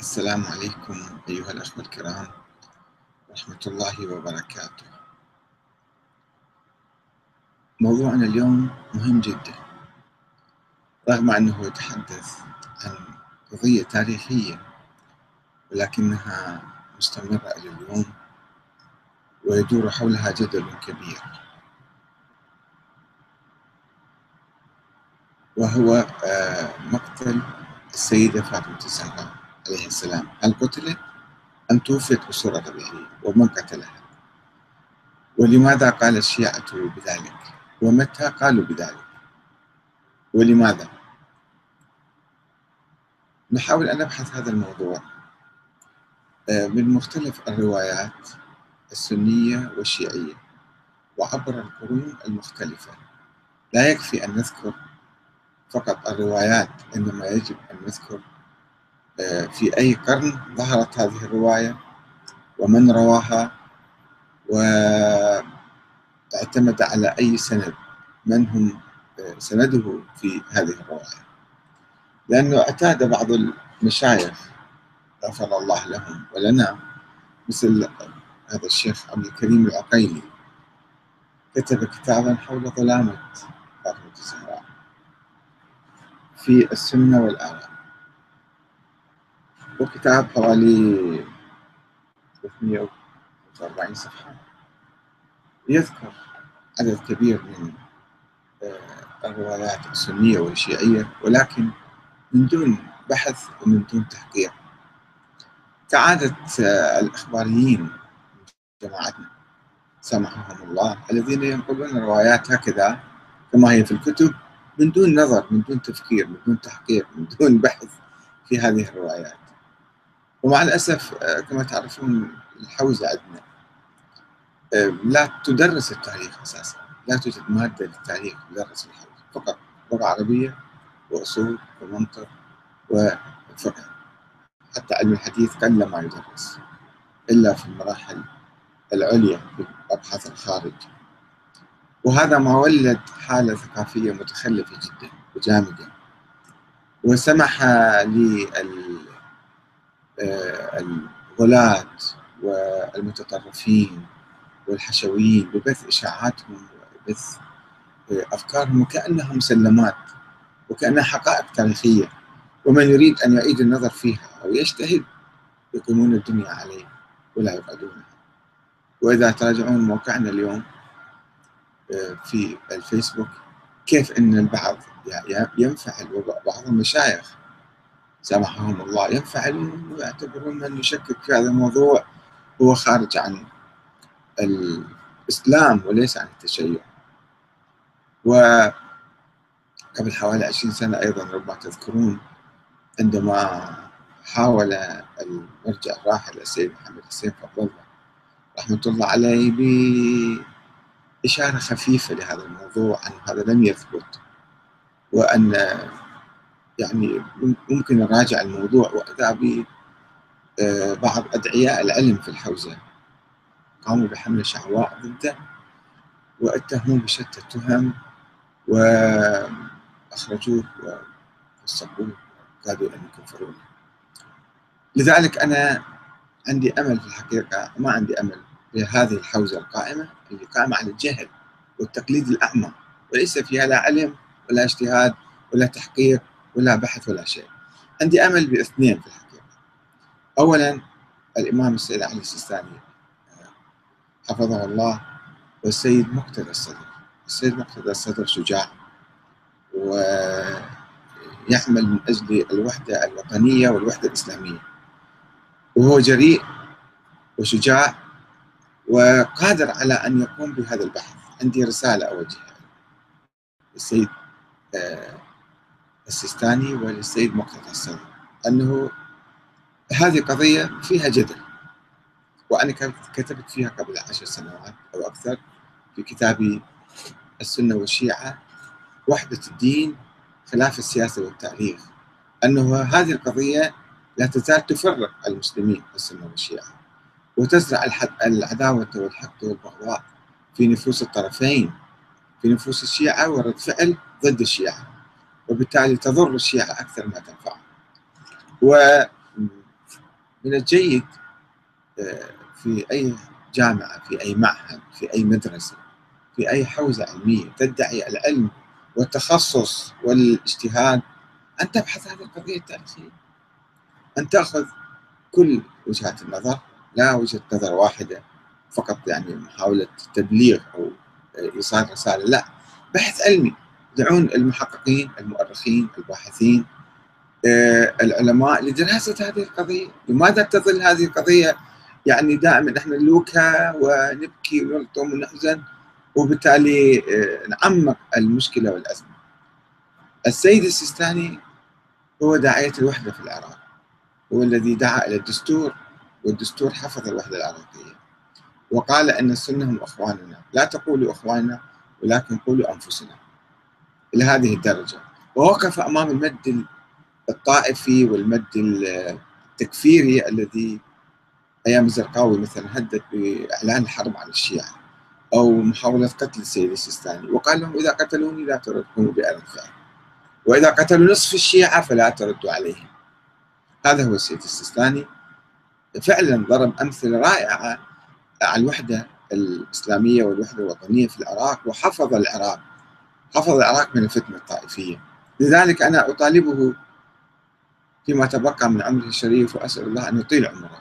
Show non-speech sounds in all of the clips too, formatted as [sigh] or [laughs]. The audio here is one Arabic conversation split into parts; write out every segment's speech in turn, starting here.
السلام عليكم أيها الأخوة الكرام. ورحمة الله وبركاته. موضوعنا اليوم مهم جدا. رغم أنه يتحدث عن قضية تاريخية ولكنها مستمرة إلى اليوم ويدور حولها جدل كبير. وهو مقتل السيدة فاطمة الزهراء. عليه السلام. هل قتلت أم توفيت بصورة طبيعية ومن قتلها. ولماذا قال الشيعة بذلك؟ ومتى قالوا بذلك؟ ولماذا؟ نحاول أن نبحث هذا الموضوع. من مختلف الروايات السنية والشيعية وعبر القرون المختلفة. لا يكفي أن نذكر فقط الروايات إنما يجب أن نذكر في أي قرن ظهرت هذه الرواية ومن رواها واعتمد على أي سند من هم سنده في هذه الرواية. لأنه اعتاد بعض المشايخ غفر الله لهم ولنا مثل هذا الشيخ عبد الكريم العقيلي كتب كتابا حول ظلامة فاطمة الزهراء في السنة والآراء وكتاب حوالي 340 صفحة. يذكر عدد كبير من الروايات السنية والشيعية ولكن من دون بحث ومن دون تحقيق. كعادة الإخباريين جماعتنا سامحهم الله الذين ينقلون الروايات هكذا كما هي في الكتب من دون نظر من دون تفكير من دون تحقيق من دون بحث في هذه الروايات. ومع الأسف كما تعرفون الحوزة عندنا لا تدرس التاريخ أساسا. لا توجد مادة للتاريخ تدرس الحوزة فقط لغة عربية وأصول ومنطق وفقه. حتى علم الحديث قل ما يدرس إلا في المراحل العليا في أبحاث الخارج. وهذا ما ولد حالة ثقافية متخلفة جدا وجامدة وسمح لل الغلاة والمتطرفين والحشويين ببث إشاعاتهم وبث أفكارهم وكأنها مسلمات وكأنها حقائق تاريخية. ومن يريد أن يعيد النظر فيها أو يجتهد يقيمون الدنيا عليه ولا يقعدونها وإذا تراجعون موقعنا اليوم في الفيسبوك كيف أن البعض ينفعل وبعض المشايخ سامحهم الله. ينفعلون ويعتبرون من يشكك في هذا الموضوع هو خارج عن الإسلام وليس عن التشيع. وقبل حوالي عشرين سنة أيضا ربما تذكرون عندما حاول المرجع الراحل السيد محمد حسين فضل الله رحمة الله عليه بإشارة خفيفة لهذا الموضوع أن هذا لم يثبت وأن يعني ممكن نراجع الموضوع وأتى ببعض أدعياء العلم في الحوزة. قاموا بحملة شعواء ضده واتهموه بشتى التهم وأخرجوه وصبوه وكادوا أن يكفرونه لذلك أنا عندي أمل في الحقيقة ما عندي أمل بهذه الحوزة القائمة اللي قائمة على الجهل والتقليد الأعمى. وليس فيها لا علم ولا اجتهاد ولا تحقيق ولا بحث ولا شيء عندي أمل باثنين في الحقيقة. أولا الإمام السيد علي السيستاني حفظه الله والسيد مقتدى الصدر. السيد مقتدى الصدر شجاع ويعمل من أجل الوحدة الوطنية والوحدة الإسلامية. وهو جريء وشجاع وقادر على أن يقوم بهذا البحث. عندي رسالة أوجهها للسيد السيستاني وللسيد مقتدى الصدر أنه هذه قضية فيها جدل وأنا كتبت فيها قبل عشر سنوات أو أكثر في كتابي السنة والشيعة وحدة الدين خلاف السياسة والتاريخ أنه هذه القضية لا تزال تفرق المسلمين السنة والشيعة وتزرع العداوة والحقد والبغضاء في نفوس الطرفين في نفوس الشيعة ورد فعل ضد الشيعة. وبالتالي تضر الشيعة أكثر ما تنفع من الجيد آه، في أي جامعة في أي معهد في أي مدرسة في أي حوزة علمية تدعي العلم والتخصص والاجتهاد أن تبحث هذه القضية التاريخية. أن تأخذ كل وجهات النظر لا وجهة نظر واحدة فقط يعني محاولة تبليغ أو إيصال رسالة لا. بحث علمي. دعون المحققين المؤرخين الباحثين آه، العلماء لدراسة هذه القضية. لماذا تظل هذه القضية؟ يعني دائما نحن نلوكها ونبكي ونلطم ونحزن وبالتالي آه، نعمق المشكلة والأزمة. السيد السيستاني هو داعية الوحدة في العراق. هو الذي دعا إلى الدستور والدستور حفظ الوحدة العراقية. وقال أن السنة هم أخواننا. لا تقولوا أخواننا ولكن قولوا أنفسنا. إلى هذه الدرجة. ووقف أمام المد الطائفي والمد التكفيري الذي أيام الزرقاوي مثلا هدد بإعلان الحرب على الشيعة أو محاولة قتل السيد السيستاني. وقال لهم إذا قتلوني لا تردكم بألم فعل وإذا قتلوا نصف الشيعة فلا تردوا عليهم. هذا هو السيد السيستاني. فعلا ضرب أمثلة رائعة على الوحدة الإسلامية والوحدة الوطنية في العراق وحفظ العراق. حفظ العراق من الفتنة الطائفية. لذلك أنا أطالبه فيما تبقى من عمره الشريف وأسأل الله أن يطيل عمره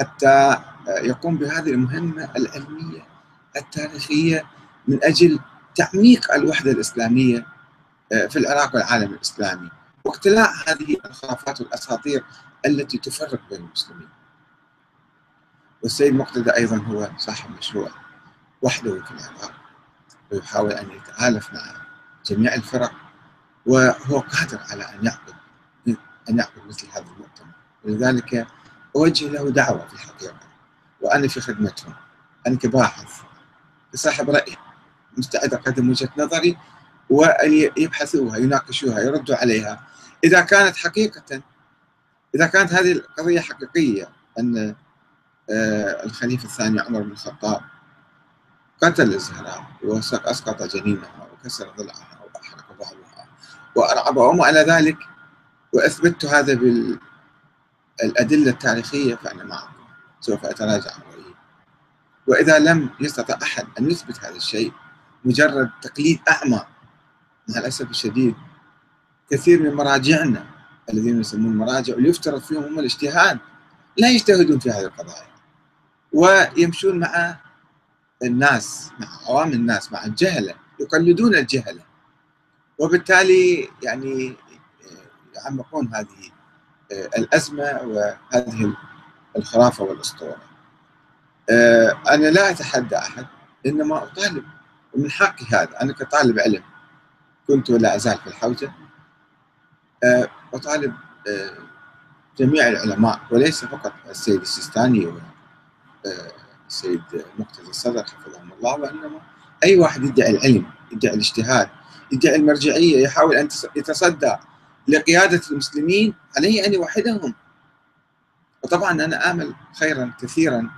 حتى يقوم بهذه المهمة العلمية التاريخية من أجل تعميق الوحدة الإسلامية آه، في العراق والعالم الإسلامي واقتلاع هذه الخرافات والأساطير التي تفرق بين المسلمين. والسيد مقتدى أيضا هو صاحب مشروع وحده في العراق. ويحاول أن يتآلف مع جميع الفرق وهو قادر على أن يعقد أن يعقد مثل هذا المؤتمر. ولذلك أوجه له دعوة في الحقيقة وأنا في خدمتهم أنا كباحث كصاحب رأي مستعد أقدم وجهة نظري ويبحثوها يناقشوها يردوا عليها. إذا كانت حقيقة إذا كانت هذه القضية حقيقية أن آه، الخليفة الثاني عمر بن الخطاب قتل الزهراء وأسقط جنينها وكسر ضلعها وأحرق بعضها وأرعبها وما إلى ذلك وأثبتت هذا بالأدلة التاريخية فأنا معكم. سوف أتراجع عن وإذا لم يستطع أحد أن يثبت هذا الشيء مجرد تقليد أعمى مع الأسف الشديد كثير من مراجعنا الذين يسمون مراجع ويفترض فيهم هم الاجتهاد لا يجتهدون في هذه القضايا ويمشون مع الناس مع عوام الناس مع الجهلة يقلدون الجهلة. وبالتالي يعني يعمقون هذه الأزمة وهذه الخرافة والأسطورة. أنا لا أتحدى أحد إنما أطالب. ومن حقي هذا أنا كطالب علم. كنت ولا أزال في الحوزة. أطالب جميع العلماء وليس فقط السيد السيستاني والسيد مقتدى الصدر حفظهم الله وإنما أي واحد يدعي العلم يدعي الاجتهاد يدعي المرجعية يحاول أن يتصدى لقيادة المسلمين عليه أن يوحدهم. وطبعا أنا آمل خيرا كثيرا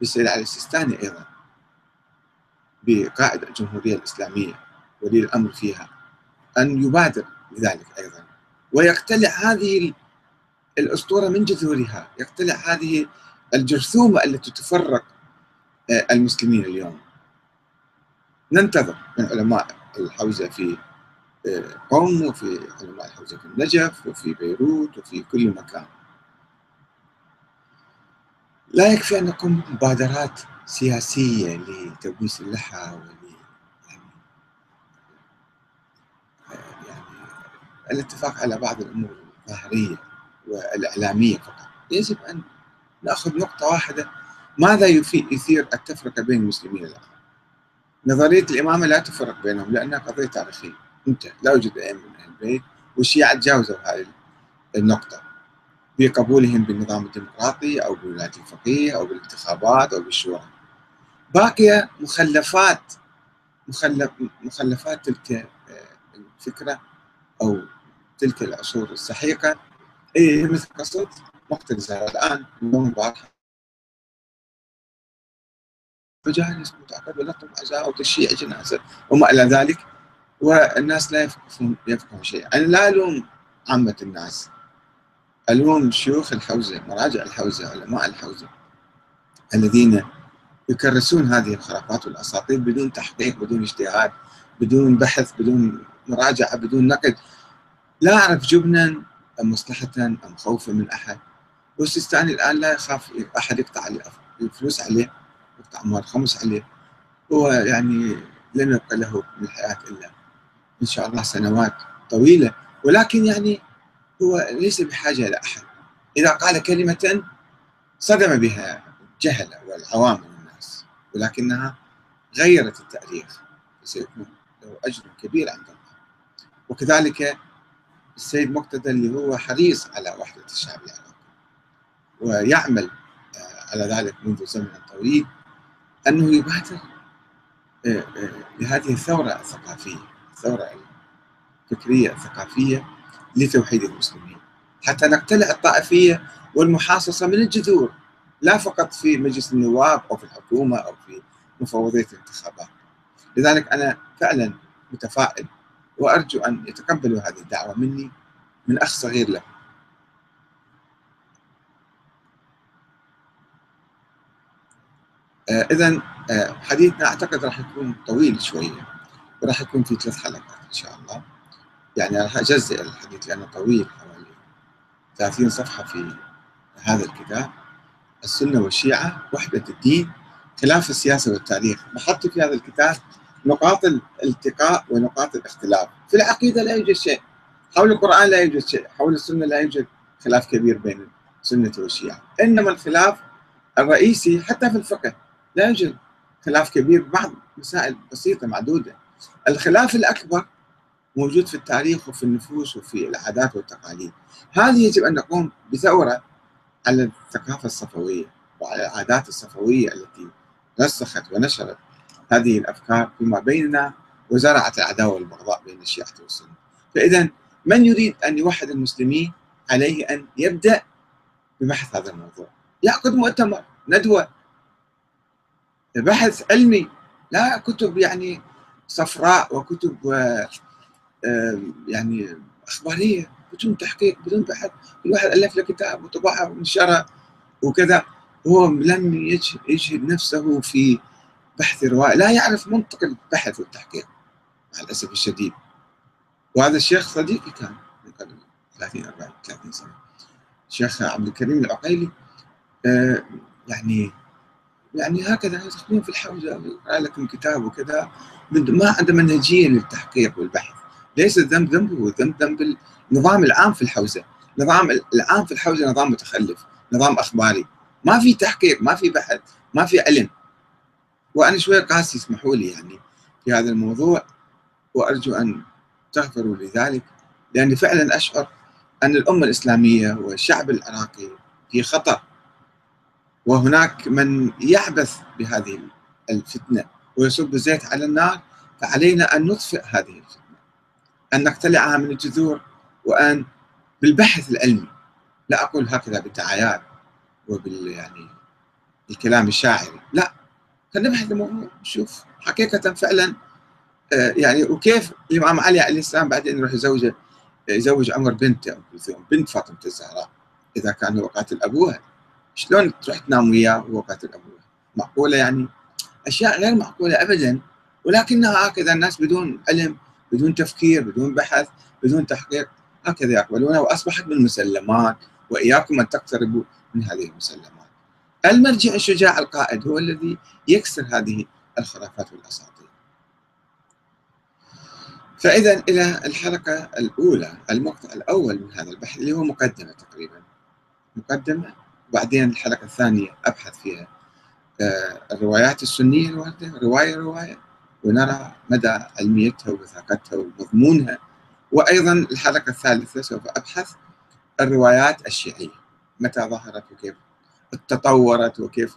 بالسيد علي السيستاني أيضا بقائد الجمهورية الإسلامية ولي الأمر فيها أن يبادر بذلك أيضا. ويقتلع هذه الأسطورة من جذورها يقتلع هذه الجرثومة التي تفرق المسلمين اليوم. ننتظر من علماء الحوزة في آه، قوم وفي علماء الحوزة في النجف وفي بيروت وفي كل مكان. لا يكفي أن نقوم بمبادرات سياسية لتبويس اللحى ول يعني يعني الاتفاق على بعض الأمور الظاهرية والإعلامية فقط. يجب أن نأخذ نقطة واحدة ماذا يثير التفرقة بين المسلمين الآن؟ نظرية الإمامة لا تفرق بينهم لأنها قضية تاريخية. انتهى لا يوجد أئمة من أهل البيت والشيعة تجاوزوا هذه النقطة بقبولهم بالنظام الديمقراطي أو بولاية الفقيه أو بالانتخابات أو بالشورى. باقية مخلفات مخلف مخلفات تلك آه، الفكرة أو تلك العصور السحيقة. اي مثل قصة الزهراء الآن اليوم البارحة مجالس متعقبة لطم عزاء وتشييع جنازة وما إلى ذلك. والناس لا يفقهون يفقهون شيء أنا لا ألوم عامة الناس. ألوم شيوخ الحوزة مراجع الحوزة علماء الحوزة الذين يكرسون هذه الخرافات والأساطير بدون تحقيق بدون اجتهاد بدون بحث بدون مراجعة بدون نقد. لا أعرف جبنا أم مصلحة أم خوفا من أحد. والسيستاني الآن لا يخاف أحد يقطع الفلوس عليه. أموال الخمس عليه. هو يعني لم يبقى له من الحياة إلا إن شاء الله سنوات طويلة. ولكن يعني هو ليس بحاجة إلى أحد. إذا قال كلمة صدم بها الجهلة والعوام الناس ولكنها غيرت التاريخ سيكون له أجر كبير عند الله. وكذلك السيد مقتدى اللي هو حريص على وحدة الشعب العراقي ويعمل آه، على ذلك منذ زمن طويل. أنه يبادر آه، آه، لهذه الثورة الثقافية الثورة الفكرية الثقافية لتوحيد المسلمين. حتى نقتلع الطائفية والمحاصصة من الجذور لا فقط في مجلس النواب أو في الحكومة أو في مفوضية الانتخابات. لذلك أنا فعلا متفائل وأرجو أن يتقبلوا هذه الدعوة مني من أخ صغير له. آه إذا آه حديثنا أعتقد راح يكون طويل شوية وراح يكون في ثلاث حلقات إن شاء الله. يعني راح أجزئ الحديث لأنه طويل حوالي 30 صفحة في هذا الكتاب. السنة والشيعة وحدة الدين خلاف السياسة والتاريخ. بحط في هذا الكتاب نقاط الالتقاء ونقاط الاختلاف. في العقيدة لا يوجد شيء. حول القرآن لا يوجد شيء. حول السنة لا يوجد خلاف كبير بين السنة والشيعة. إنما الخلاف الرئيسي حتى في الفقه. لا يوجد خلاف كبير بعض مسائل بسيطة معدودة. الخلاف الأكبر موجود في التاريخ وفي النفوس وفي العادات والتقاليد. هذه يجب أن نقوم بثورة على الثقافة الصفوية وعلى العادات الصفوية التي رسخت ونشرت هذه الأفكار فيما بيننا وزرعت العداوة والبغضاء بين الشيعة والسنة. فإذا من يريد أن يوحد المسلمين عليه أن يبدأ ببحث هذا الموضوع؟ يعقد مؤتمر ندوة بحث علمي لا كتب يعني صفراء وكتب يعني أخبارية بدون تحقيق بدون بحث. كل واحد ألف له كتاب وطبعها ونشرها وكذا. هو لم يجهد نفسه في بحث رواية لا يعرف منطق البحث والتحقيق مع الأسف الشديد. وهذا الشيخ صديقي كان من قبل 30 40 30 سنة. الشيخ عبد الكريم العقيلي آه يعني يعني هكذا يدخلون في الحوزة قال لكم كتاب وكذا ما عنده منهجية للتحقيق والبحث. ليس الذنب ذنبه الذنب ذنب النظام العام في الحوزة. النظام العام في الحوزة نظام متخلف نظام أخباري. ما في تحقيق ما في بحث ما في علم. وأنا شوية قاسي اسمحوا لي يعني في هذا الموضوع وأرجو أن تغفروا لذلك لأني فعلا أشعر أن الأمة الإسلامية والشعب العراقي في خطر. وهناك من يعبث بهذه الفتنة ويصب الزيت على النار فعلينا أن نطفئ هذه الفتنة أن نقتلعها من الجذور وأن بالبحث العلمي لا أقول هكذا بالدعايات وبال يعني الكلام الشاعري لا فنبحث الموضوع نشوف حقيقة فعلا آه، يعني وكيف الإمام علي عليه السلام بعدين يروح يزوجه يزوج عمر بنته أم كلثوم بنت فاطمة الزهراء إذا كان هو قاتل أبوها. شلون تروح تنام وياه وهو قاتل أبوها معقولة يعني أشياء غير معقولة أبدا ولكنها هكذا الناس بدون علم بدون تفكير بدون بحث بدون تحقيق هكذا يقبلونها وأصبحت من المسلمات وإياكم أن تقتربوا من هذه المسلمات. المرجع الشجاع القائد هو الذي يكسر هذه الخرافات والأساطير. فاذا إلى الحلقة الأولى المقطع الأول من هذا البحث اللي هو مقدمة تقريبا. مقدمة وبعدين الحلقة الثانية أبحث فيها. آه، الروايات السنية الوارده رواية رواية ونرى مدى علميتها ووثاقتها ومضمونها. وأيضا الحلقة الثالثة سوف أبحث الروايات الشيعية. متى ظهرت وكيف تطورت وكيف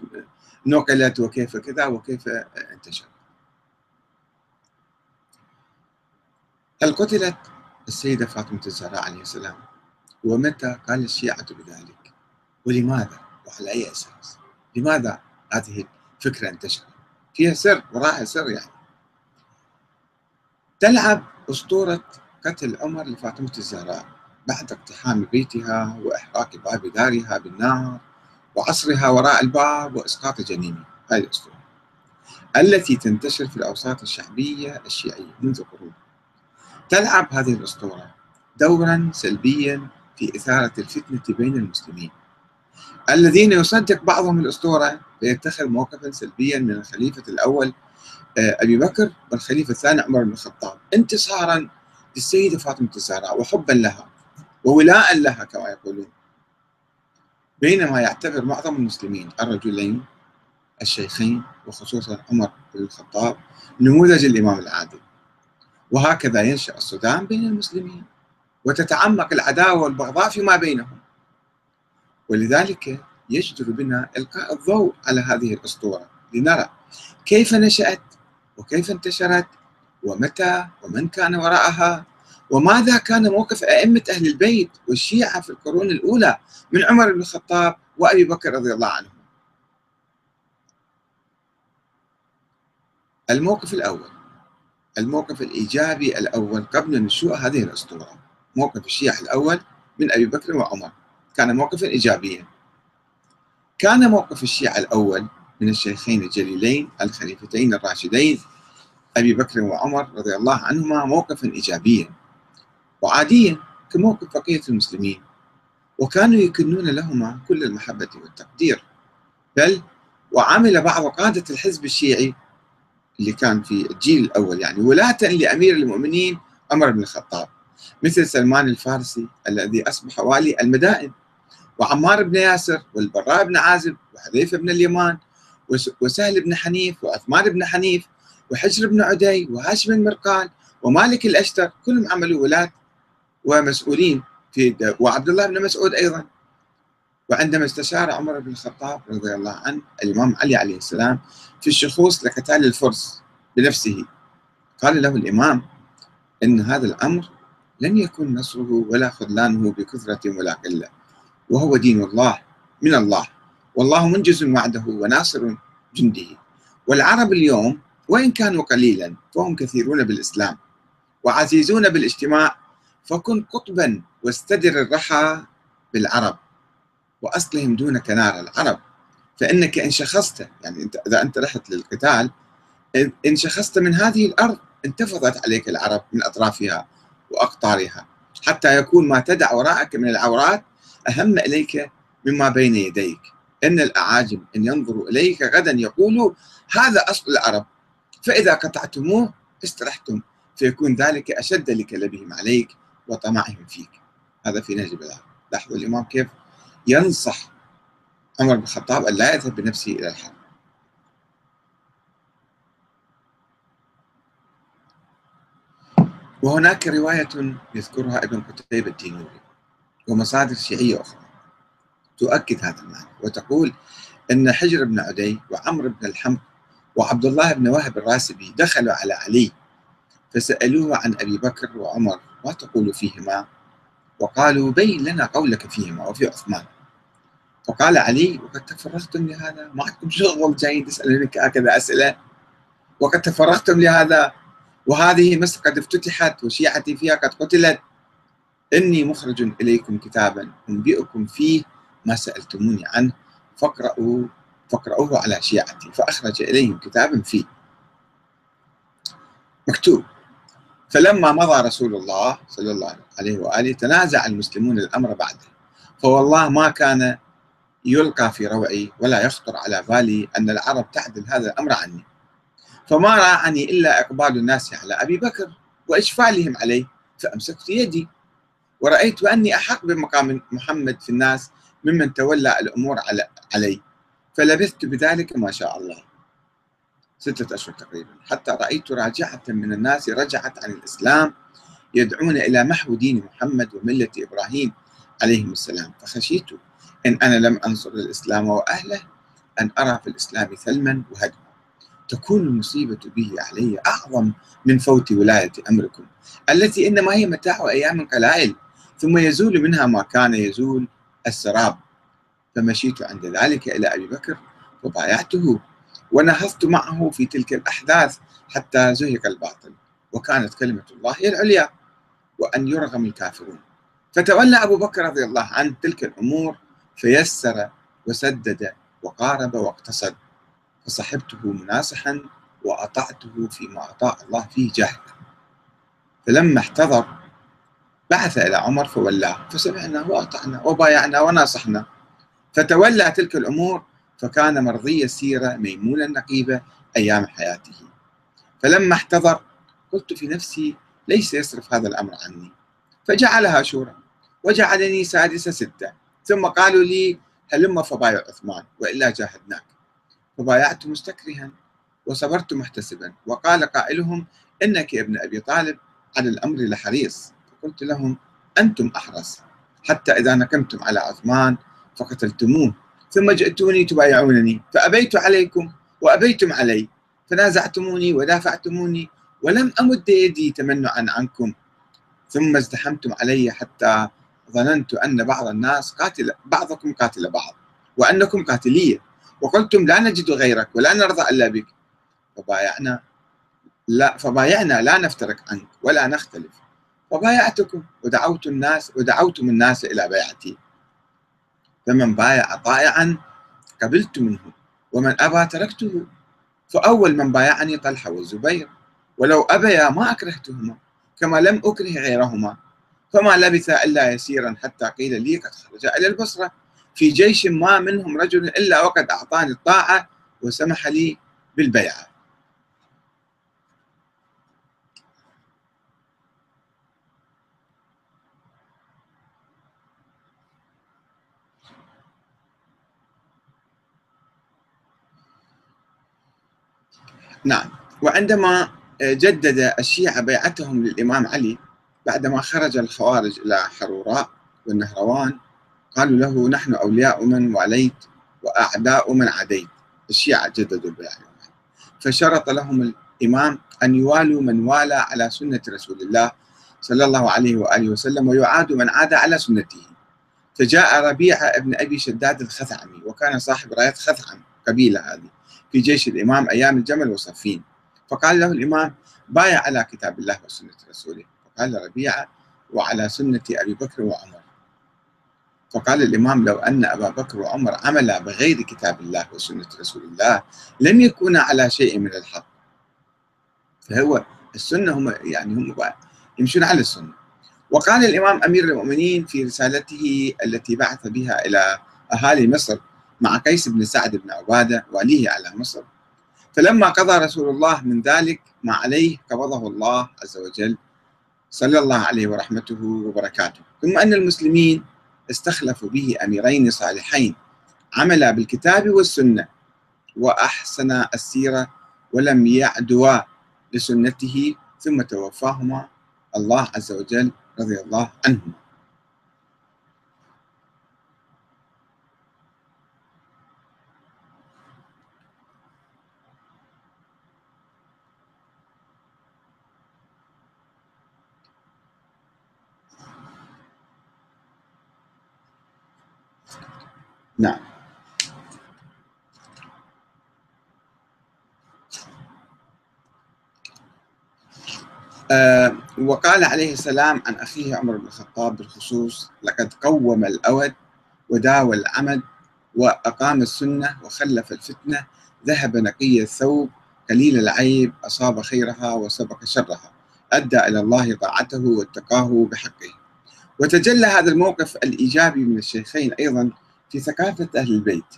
نقلت وكيف كذا وكيف انتشرت. هل قتلت السيدة فاطمة الزهراء عليه السلام؟ ومتى قال الشيعة بذلك؟ ولماذا؟ وعلى أي أساس؟ لماذا هذه الفكرة انتشرت؟ فيها سر وراها سر يعني. تلعب أسطورة قتل عمر لفاطمة الزهراء بعد اقتحام بيتها وإحراق باب دارها بالنار وعصرها وراء الباب وإسقاط جنينه هذه الأسطورة التي تنتشر في الأوساط الشعبية الشيعية منذ قرون. تلعب هذه الأسطورة دورا سلبيا في إثارة الفتنة بين المسلمين. الذين يصدق بعضهم الأسطورة فيتخذ موقفا سلبيا من الخليفة الأول آه، أبي بكر والخليفة الثاني عمر بن الخطاب انتصارا للسيدة فاطمة الزهراء وحبا لها وولاء لها كما يقولون. بينما يعتبر معظم المسلمين الرجلين الشيخين وخصوصا عمر بن الخطاب نموذج الإمام العادل. وهكذا ينشأ الصدام بين المسلمين وتتعمق العداوة والبغضاء فيما بينهم. ولذلك يجدر بنا إلقاء الضوء على هذه الأسطورة. لنرى كيف نشأت وكيف انتشرت ومتى ومن كان وراءها وماذا كان موقف أئمة أهل البيت والشيعة في القرون الأولى من عمر بن الخطاب وأبي بكر رضي الله عنهم الموقف الأول الموقف الإيجابي الأول قبل نشوء هذه الأسطورة موقف الشيعة الأول من أبي بكر وعمر. كان موقفا إيجابيا. كان موقف الشيعة الأول من الشيخين الجليلين الخليفتين الراشدين أبي بكر وعمر رضي الله عنهما موقفا إيجابيا وعاديا كموقف بقية المسلمين وكانوا يكنون لهما كل المحبة والتقدير. بل وعمل بعض قادة الحزب الشيعي اللي كان في الجيل الأول يعني ولاة لأمير المؤمنين عمر بن الخطاب مثل سلمان الفارسي الذي أصبح والي المدائن. وعمار بن ياسر والبراء بن عازب وحذيفة بن اليمان وسهل بن حنيف وعثمان بن حنيف وحجر بن عدي وهاشم المرقال ومالك الأشتر كلهم عملوا ولاة ومسؤولين في وعبد الله بن مسعود أيضا. وعندما استشار عمر بن الخطاب رضي الله عنه الإمام علي عليه السلام في الشخوص لقتال الفرس بنفسه. قال له الإمام إن هذا الأمر لن يكون نصره ولا خذلانه بكثرة ولا قلة. وهو دين الله من الله. والله منجز وعده وناصر جنده. والعرب اليوم وإن كانوا قليلا فهم كثيرون بالإسلام وعزيزون بالاجتماع فكن قطبا واستدر الرحى بالعرب وأصلهم دونك نار العرب. فإنك إن شخصت يعني أنت إذا أنت رحت للقتال إن شخصت من هذه الأرض انتفضت عليك العرب من أطرافها وأقطارها حتى يكون ما تدع وراءك من العورات أهم إليك مما بين يديك. إن الأعاجم إن ينظروا إليك غدا يقولوا هذا أصل العرب. فإذا قطعتموه استرحتم فيكون ذلك أشد لكلبهم عليك وطمعهم فيك. هذا في نهج البلاغة. لاحظوا الإمام كيف ينصح عمر بن الخطاب أن لا يذهب بنفسه إلى الحرب. وهناك رواية يذكرها ابن قتيبة الدينوري ومصادر شيعية أخرى. تؤكد هذا المعنى وتقول أن حجر بن عدي وعمر بن الحمق وعبد الله بن وهب الراسبي دخلوا على علي فسألوه عن أبي بكر وعمر ما تقول فيهما؟ وقالوا بين لنا قولك فيهما وفي عثمان. فقال علي وقد تفرغتم لهذا. ما عندكم شغل جايين تسألونك هكذا أسئلة. وقد تفرغتم لهذا. وهذه مصر قد افتتحت وشيعتي فيها قد قتلت. إني مخرج إليكم كتابا أنبئكم فيه ما سألتموني عنه فاقرأوا فاقرأوه على شيعتي فأخرج إليهم كتابا فيه. مكتوب فلما مضى رسول الله صلى الله عليه وآله تنازع المسلمون الأمر بعده فوالله ما كان يلقى في روعي ولا يخطر على بالي أن العرب تعدل هذا الأمر عني. فما راعني إلا إقبال الناس على أبي بكر وإشفالهم عليه فأمسكت يدي ورأيت أني أحق بمقام محمد في الناس ممن تولى الأمور علي. فلبثت بذلك ما شاء الله. ستة أشهر تقريبا. حتى رأيت راجعة من الناس رجعت عن الإسلام يدعون إلى محو دين محمد وملة إبراهيم عليهم السلام. فخشيت إن أنا لم أنصر الإسلام وأهله أن أرى في الإسلام ثلما وهدما تكون المصيبة به علي أعظم من فوت ولاية أمركم. التي إنما هي متاع أيام قلائل. ثم يزول منها ما كان يزول السراب. فمشيت عند ذلك إلى أبي بكر وبايعته ونهضت معه في تلك الأحداث حتى زهق الباطل وكانت كلمة الله هي العليا وأن يرغم الكافرون. فتولى أبو بكر رضي الله عنه تلك الأمور فيسر وسدد وقارب واقتصد فصحبته مناصحا وأطعته فيما أطاع الله فيه جاهدا فلما احتضر بعث إلى عمر فولاه فسمعنا وأطعنا وبايعنا وناصحنا. فتولى تلك الأمور فكان مرضي السيرة ميمون النقيبة أيام حياته. فلما احتضر قلت في نفسي ليس يصرف هذا الأمر عني. فجعلها شورى وجعلني سادس ستة. ثم قالوا لي هلم فبايع عثمان وإلا جاهدناك. فبايعت مستكرها وصبرت محتسبا وقال قائلهم إنك يا ابن أبي طالب على الأمر لحريص. فقلت لهم أنتم أحرص. حتى إذا نكمتم على عثمان فقتلتموه. ثم جئتوني تبايعونني. فأبيت عليكم وأبيتم علي. فنازعتموني ودافعتموني ولم أمد يدي تمنعا عنكم. ثم ازدحمتم علي حتى ظننت أن بعض الناس قاتل بعضكم قاتل بعض وأنكم قاتلية وقلتم لا نجد غيرك ولا نرضى إلا بك. فبايعنا لا فبايعنا لا نفترق عنك ولا نختلف. وبايعتكم ودعوت الناس ودعوتم الناس إلى بيعتي. فمن بايع طائعا قبلت منه ومن أبى تركته. فأول من بايعني طلحة والزبير. ولو أبيا ما أكرهتهما كما لم أكره غيرهما. فما لبث إلا يسيرا حتى قيل لي قد خرج إلى البصرة. في جيش ما منهم رجل إلا وقد أعطاني الطاعة وسمح لي بالبيعة. نعم. وعندما جدد الشيعة بيعتهم للإمام علي بعدما خرج الخوارج إلى حروراء والنهروان قالوا له نحن أولياء من واليت وأعداء من عديت. الشيعة جددوا البيعة. فشرط لهم الإمام أن يوالوا من والى على سنة رسول الله صلى الله عليه وآله وسلم ويعاد من عاد على سنته. فجاء ربيعة ابن أبي شداد الخثعمي وكان صاحب راية خثعم قبيلة هذه. في جيش الإمام أيام الجمل وصفين. فقال له الإمام بايع على كتاب الله وسنة رسوله. فقال ربيعة وعلى سنة أبي بكر وعمر. فقال الإمام لو أن أبا بكر وعمر عملا بغير كتاب الله وسنة رسول الله لم يكونا على شيء من الحق. فهو السنة هم يعني هم يمشون على السنة. وقال الإمام أمير المؤمنين في رسالته التي بعث بها إلى أهالي مصر مع قيس بن سعد بن عبادة واليه على مصر. فلما قضى رسول الله من ذلك ما عليه قبضه الله عز وجل صلى الله عليه ورحمته وبركاته. ثم أن المسلمين استخلفوا به أميرين صالحين عملا بالكتاب والسنة وأحسن السيرة ولم يعدوا لسنته ثم توفاهما الله عز وجل رضي الله عنهما. نعم. أه وقال عليه السلام عن أخيه عمر بن الخطاب بالخصوص لقد قوم الأود وداوى العمد وأقام السنة وخلف الفتنة ذهب نقي الثوب قليل العيب أصاب خيرها وسبق شرها أدى إلى الله طاعته واتقاه بحقه. وتجلى هذا الموقف الإيجابي من الشيخين أيضا في ثقافة أهل البيت.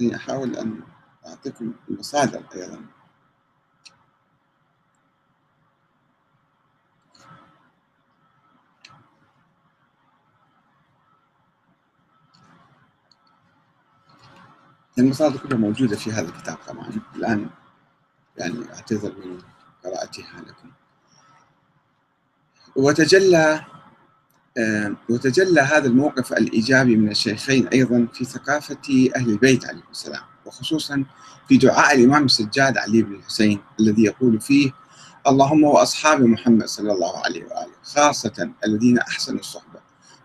يعني أحاول أن أعطيكم المصادر أيضا. المصادر كلها موجودة في هذا الكتاب طبعا. الآن يعني أعتذر من قراءتها لكم. وتجلى وتجلى هذا الموقف الإيجابي من الشيخين أيضا في ثقافة أهل البيت عليهم السلام وخصوصا في دعاء الإمام السجاد علي بن الحسين الذي يقول فيه اللهم وأصحاب محمد صلى الله عليه وآله خاصة الذين أحسنوا الصحبة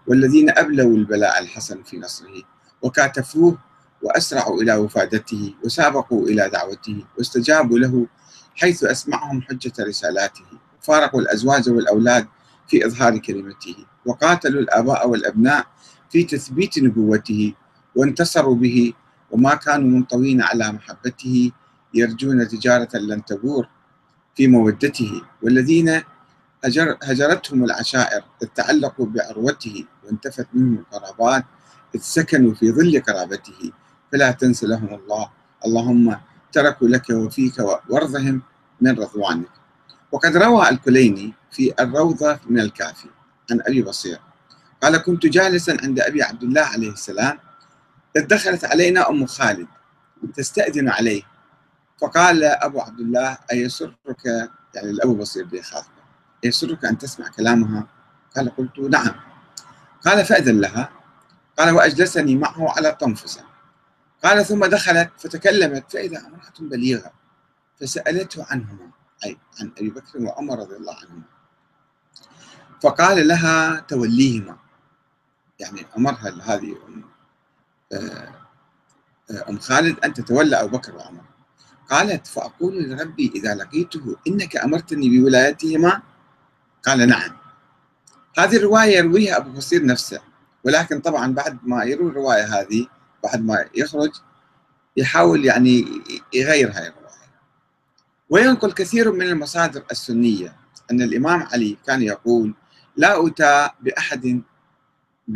والذين أبلوا البلاء الحسن في نصره وكاتفوه وأسرعوا إلى وفادته وسابقوا إلى دعوته واستجابوا له حيث أسمعهم حجة رسالاته وفارقوا الأزواج والأولاد في إظهار كلمته وقاتلوا الآباء والأبناء في تثبيت نبوته وانتصروا به وما كانوا منطوين على محبته يرجون تجارة لن تبور في مودته والذين هجر هجرتهم العشائر تعلقوا بعروته وانتفت منهم القرابات إذ سكنوا في ظل قرابته فلا تنس لهم الله اللهم تركوا لك وفيك وارضهم من رضوانك. وقد روى الكليني في الروضة من الكافي عن أبي بصير. قال كنت جالسا عند أبي عبد الله عليه السلام إذ دخلت علينا أم خالد تستأذن عليه. فقال أبو عبد الله أيسرك؟ يعني الأبو بصير بيخاطبه أيسرك أن تسمع كلامها؟ قال قلت نعم. قال فأذن لها. قال وأجلسني معه على طنفسة. قال ثم دخلت فتكلمت فإذا أمرأة بليغة فسألته عنهما. أي عن أبي بكر وعمر رضي الله عنهما. فقال لها توليهما. يعني أمرها هذه أم آه، آه، أم خالد؟ أن تتولى أبو بكر وعمر. قالت فأقول لربي إذا لقيته إنك أمرتني بولايتهما؟ قال نعم. هذه الرواية يرويها أبو بصير نفسه. ولكن طبعا بعد ما يروي الرواية هذه بعد ما يخرج يحاول يعني يغير هاي الرواية وينقل كثير من المصادر السنية. أن الإمام علي كان يقول لا أتى بأحد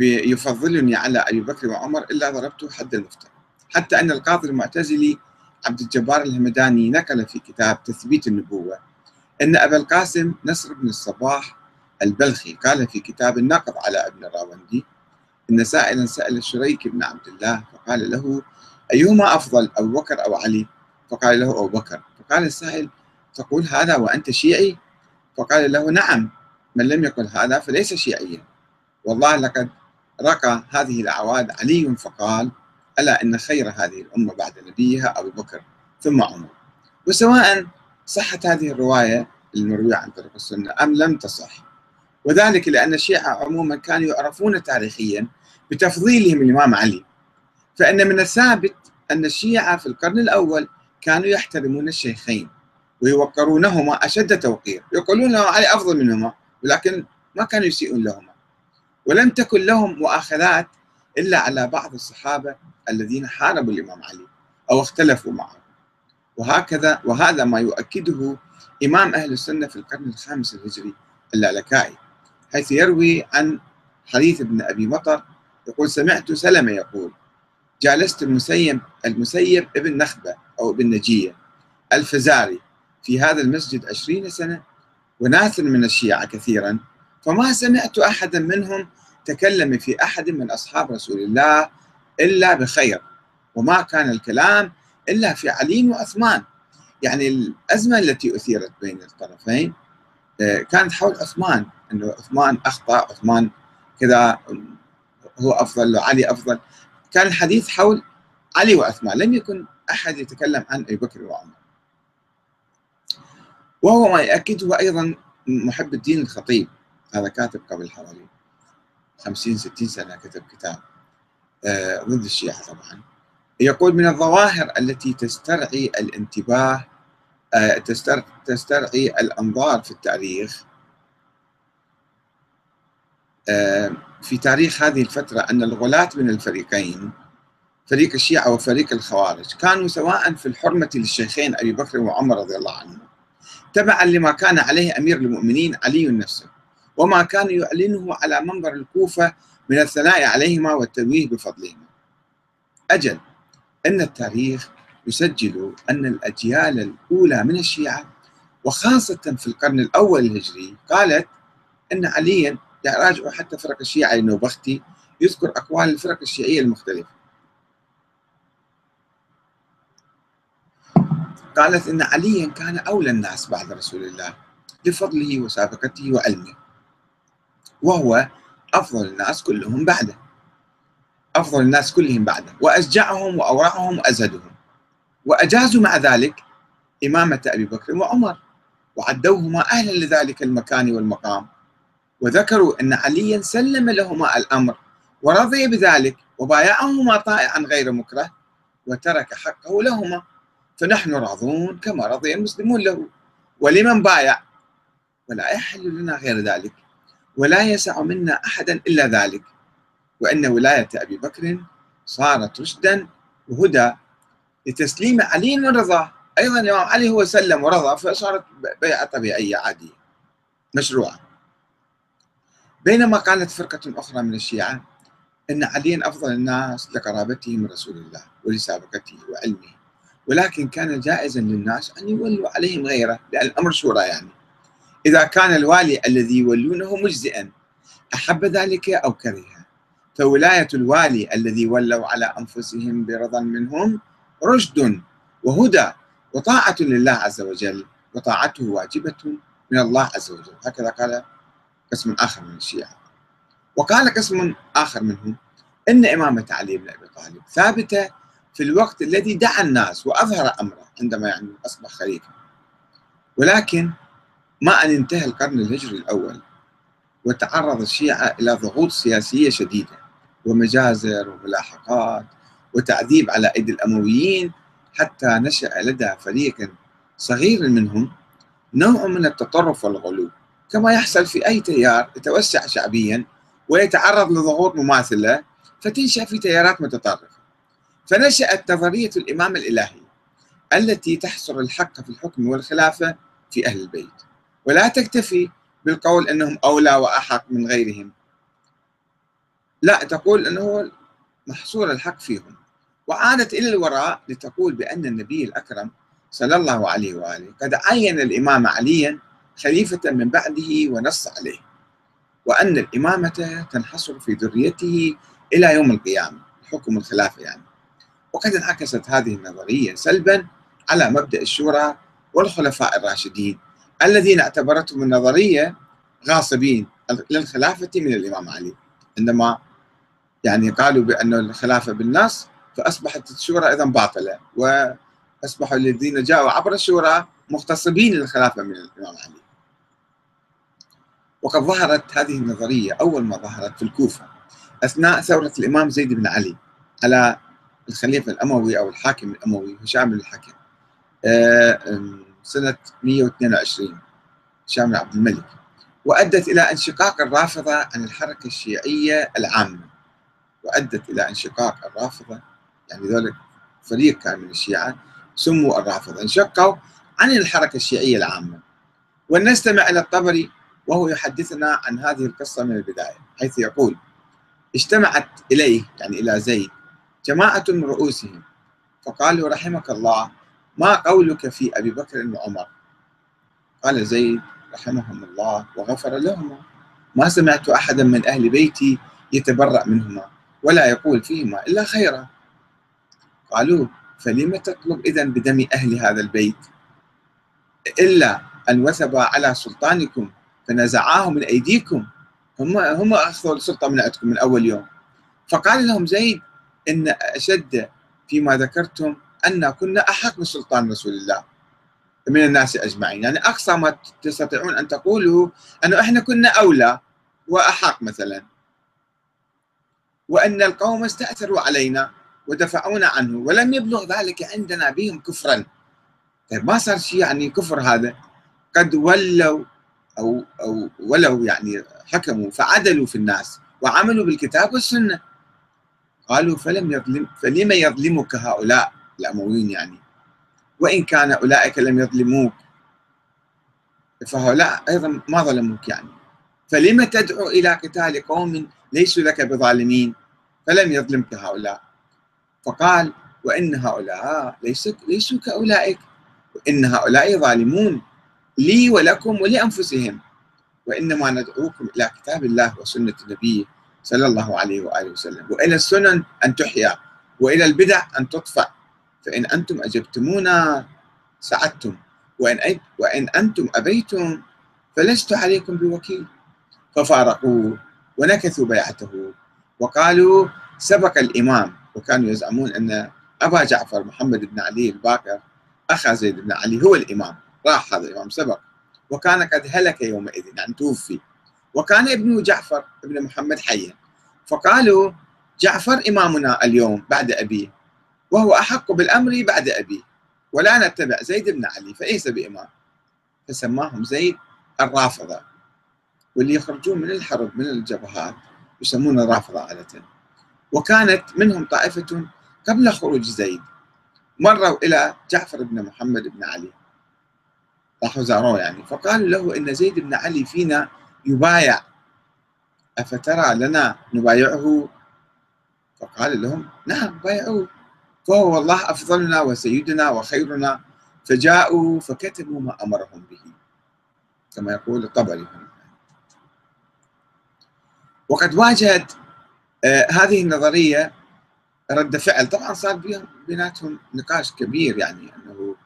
يفضلني على أبي بكر وعمر إلا ضربته حد المفترض حتى أن القاضي المعتزلي عبد الجبار الهمداني نقل في كتاب تثبيت النبوة أن أبا القاسم نصر بن الصباح البلخي قال في كتاب النقض على ابن الراوندي إن سائلا سأل شريك بن عبد الله فقال له أيهما أفضل أبو بكر أو علي؟ فقال له أبو بكر. فقال السائل تقول هذا وأنت شيعي؟ فقال له نعم من لم يقل هذا فليس شيعيا. والله لقد رقى هذه الأعواد علي فقال ألا إن خير هذه الأمة بعد نبيها أبو بكر ثم عمر. وسواء صحت هذه الرواية المروية عن طريق السنة أم لم تصح. وذلك لأن الشيعة عموما كانوا يعرفون تاريخيا بتفضيلهم الإمام علي. فإن من الثابت أن الشيعة في القرن الأول كانوا يحترمون الشيخين ويوقرونهما أشد توقير. يقولون علي أفضل منهما ولكن ما كانوا يسيئون لهما. ولم تكن لهم مؤاخذات إلا على بعض الصحابة الذين حاربوا الإمام علي أو اختلفوا معه. وهكذا وهذا ما يؤكده إمام أهل السنة في القرن الخامس الهجري اللالكائي حيث يروي عن حديث ابن أبي مطر يقول سمعت سلمة يقول جالست المسيب المسيب ابن نخبة أو ابن نجية الفزاري في هذا المسجد عشرين سنة وناس من الشيعة كثيرا فما سمعت أحدا منهم تكلم في أحد من أصحاب رسول الله إلا بخير وما كان الكلام إلا في علي وعثمان يعني الأزمة التي أثيرت بين الطرفين آه، كانت حول عثمان أنه عثمان أخطأ عثمان كذا هو أفضل وعلي أفضل. كان الحديث حول علي وعثمان لم يكن أحد يتكلم عن أبي بكر وعمر. وهو ما يأكده أيضا محب الدين الخطيب. هذا كاتب قبل حوالي 50 60 سنة كتب كتاب آه، ضد الشيعة طبعا. يقول من الظواهر التي تسترعي الانتباه آه، تسترعي الأنظار في التاريخ آه، في تاريخ هذه الفترة أن الغلاة من الفريقين فريق الشيعة وفريق الخوارج. كانوا سواء في الحرمة للشيخين أبي بكر وعمر رضي الله عنهم. تبعا لما كان عليه أمير المؤمنين علي نفسه. وما كان يعلنه على منبر الكوفة من الثناء عليهما والتنويه بفضلهما. أجل أن التاريخ يسجل أن الأجيال الأولى من الشيعة وخاصة في القرن الأول الهجري قالت أن عليا راجعوا حتى فرق الشيعة النوبختي يذكر أقوال الفرق الشيعية المختلفة. قالت إن عليا كان أولى الناس بعد رسول الله لفضله وسابقته وعلمه وهو أفضل الناس كلهم بعده أفضل الناس كلهم بعده وأشجعهم وأورعهم وأزهدهم. وأجازوا مع ذلك إمامة أبي بكر وعمر وعدوهما أهلا لذلك المكان والمقام وذكروا أن عليا سلم لهما الأمر ورضي بذلك وبايعهما طائعا غير مكره وترك حقه لهما. فنحن راضون كما رضي المسلمون له. ولمن بايع؟ ولا يحل لنا غير ذلك. ولا يسع منا أحدا إلا ذلك. وأن ولاية أبي بكر صارت رشدا وهدى لتسليم علي ورضاه أيضا الإمام علي هو سلم ورضى فصارت بيعة طبيعية عادية مشروعة. بينما قالت فرقة أخرى من الشيعة أن علي أفضل الناس لقرابته من رسول الله ولسابقته وعلمه. ولكن كان جائزا للناس أن يولوا عليهم غيره لأن الأمر شورى يعني. إذا كان الوالي الذي يولونه مجزئا أحب ذلك أو كرهه. فولاية الوالي الذي ولوا على أنفسهم برضا منهم رشد وهدى وطاعة لله عز وجل وطاعته واجبة من الله عز وجل. هكذا قال قسم آخر من الشيعة. وقال قسم آخر منهم إن إمامة علي بن أبي طالب ثابتة في الوقت الذي دعا الناس وأظهر أمره عندما يعني أصبح خليفة. ولكن ما أن انتهى القرن الهجري الأول وتعرض الشيعة إلى ضغوط سياسية شديدة ومجازر وملاحقات وتعذيب على أيدي الأمويين حتى نشأ لدى فريق صغير منهم نوع من التطرف والغلو. كما يحصل في أي تيار يتوسع شعبيا ويتعرض لضغوط مماثلة فتنشأ في تيارات متطرفة. فنشأت نظرية الإمام الإلهي التي تحصر الحق في الحكم والخلافة في أهل البيت. ولا تكتفي بالقول أنهم أولى وأحق من غيرهم. لا تقول أنه محصور الحق فيهم. وعادت إلى الوراء لتقول بأن النبي الأكرم صلى الله عليه وآله قد عين الإمام عليا خليفة من بعده ونص عليه. وأن الإمامة تنحصر في ذريته إلى يوم القيامة. حكم الخلافة يعني. وقد انعكست هذه النظرية سلبا على مبدأ الشورى والخلفاء الراشدين الذين اعتبرتهم النظرية غاصبين للخلافة من الإمام علي. عندما يعني قالوا بأن الخلافة بالنص فأصبحت الشورى أيضا باطلة وأصبحوا الذين جاءوا عبر الشورى مغتصبين للخلافة من الإمام علي. وقد ظهرت هذه النظرية أول ما ظهرت في الكوفة أثناء ثورة الإمام زيد بن علي على الخليفة الأموي أو الحاكم الأموي هشام بن الحكم آه، سنة 122 هشام بن عبد الملك. وأدت إلى انشقاق الرافضة عن الحركة الشيعية العامة. وأدت إلى انشقاق الرافضة يعني ذلك فريق كان من الشيعة سموا الرافضة انشقوا عن الحركة الشيعية العامة. ولنستمع إلى الطبري وهو يحدثنا عن هذه القصة من البداية حيث يقول اجتمعت إليه يعني إلى زيد جماعة من رؤوسهم. فقالوا رحمك الله ما قولك في أبي بكر وعمر؟ قال زيد رحمهم الله وغفر لهما ما سمعت أحدا من أهل بيتي يتبرأ منهما ولا يقول فيهما إلا خيرا. قالوا فلم تطلب إذا بدم أهل هذا البيت؟ إلا أن وثب على سلطانكم فنزعاه من أيديكم. هم هم أخذوا السلطة من عندكم من أول يوم. فقال لهم زيد إن أشد فيما ذكرتم أن كنا أحق بسلطان رسول الله من الناس أجمعين. يعني أقصى ما تستطيعون أن تقولوا أنه إحنا كنا أولى وأحق مثلا. وأن القوم استأثروا علينا ودفعونا عنه ولم يبلغ ذلك عندنا بهم كفرا. طيب ما صار شيء يعني كفر هذا؟ قد ولوا أو, أو ولو يعني حكموا فعدلوا في الناس وعملوا بالكتاب والسنة. قالوا فلم يظلم فلم يظلمك هؤلاء الأمويين يعني؟ وإن كان أولئك لم يظلموك فهؤلاء أيضا ما ظلموك يعني. فلم تدعو إلى قتال قوم ليسوا لك بظالمين؟ فلم يظلمك هؤلاء. فقال وإن هؤلاء ليسوا ليسوا كأولئك. وإن هؤلاء ظالمون لي ولكم ولأنفسهم. وإنما ندعوكم إلى كتاب الله وسنة النبي صلى الله عليه وآله وسلم. وإلى السنن أن تحيا وإلى البدع أن تطفأ. فإن أنتم أجبتمونا سعدتم وإن, وإن أنتم أبيتم فلست عليكم بوكيل. ففارقوه ونكثوا بيعته. وقالوا سبق الإمام. وكانوا يزعمون أن أبا جعفر محمد بن علي الباكر أخا زيد بن علي هو الإمام. راح هذا الإمام سبق. وكان قد هلك يومئذ يعني توفي. وكان ابنه جعفر ابن محمد حيا. فقالوا جعفر إمامنا اليوم بعد أبيه وهو أحق بالأمر بعد أبيه ولا نتبع زيد بن علي فليس بإمام. فسماهم زيد الرافضة واللي يخرجون من الحرب من الجبهات يسمون الرافضة عادة. وكانت منهم طائفة قبل خروج زيد مروا إلى جعفر بن محمد بن علي. راحوا زاروه يعني فقالوا له إن زيد بن علي فينا يبايع. أفترى لنا نبايعه؟ فقال لهم نعم بايعوه. فهو والله أفضلنا وسيدنا وخيرنا. فجاءوا فكتبوا ما أمرهم به. كما يقول الطبري وقد واجهت آه هذه النظرية رد فعل. طبعا صار بيناتهم نقاش كبير يعني أنه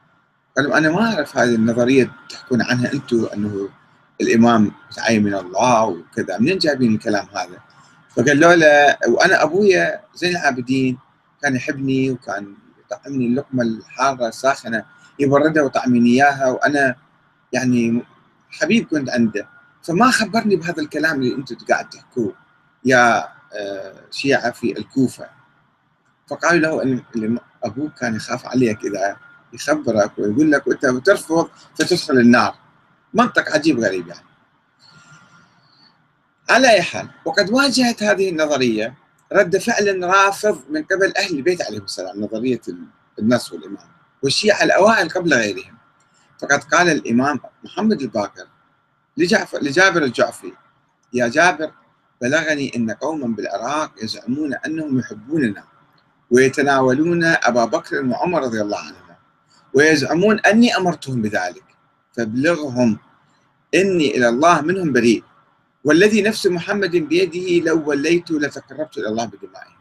قالوا أنا ما أعرف هذه النظرية تحكون عنها أنتم أنه الإمام متعين من الله وكذا. منين جايبين الكلام هذا؟ فقالوا له وأنا أبويا زين العابدين كان يحبني وكان يطعمني اللقمة الحارة الساخنة يبردها وطعميني إياها وأنا يعني حبيب كنت عنده. فما خبرني بهذا الكلام اللي أنتم قاعد تحكوه يا آه، شيعة في الكوفة. فقالوا له إن أبوك كان يخاف عليك إذا يخبرك ويقول لك وأنت بترفض فتدخل النار. منطق عجيب غريب يعني. على أي حال وقد واجهت هذه النظرية رد فعل رافض من قبل أهل البيت عليهم السلام نظرية النص والإمام والشيعة الأوائل قبل غيرهم. فقد قال الإمام محمد الباقر لجعفر لجابر الجعفي يا جابر بلغني أن قوما بالعراق يزعمون أنهم يحبوننا ويتناولون أبا بكر وعمر رضي الله عنهما ويزعمون أني أمرتهم بذلك. فابلغهم إني إلى الله منهم بريء. والذي نفس محمد بيده لو وليت لتقربت إلى الله بدمائهم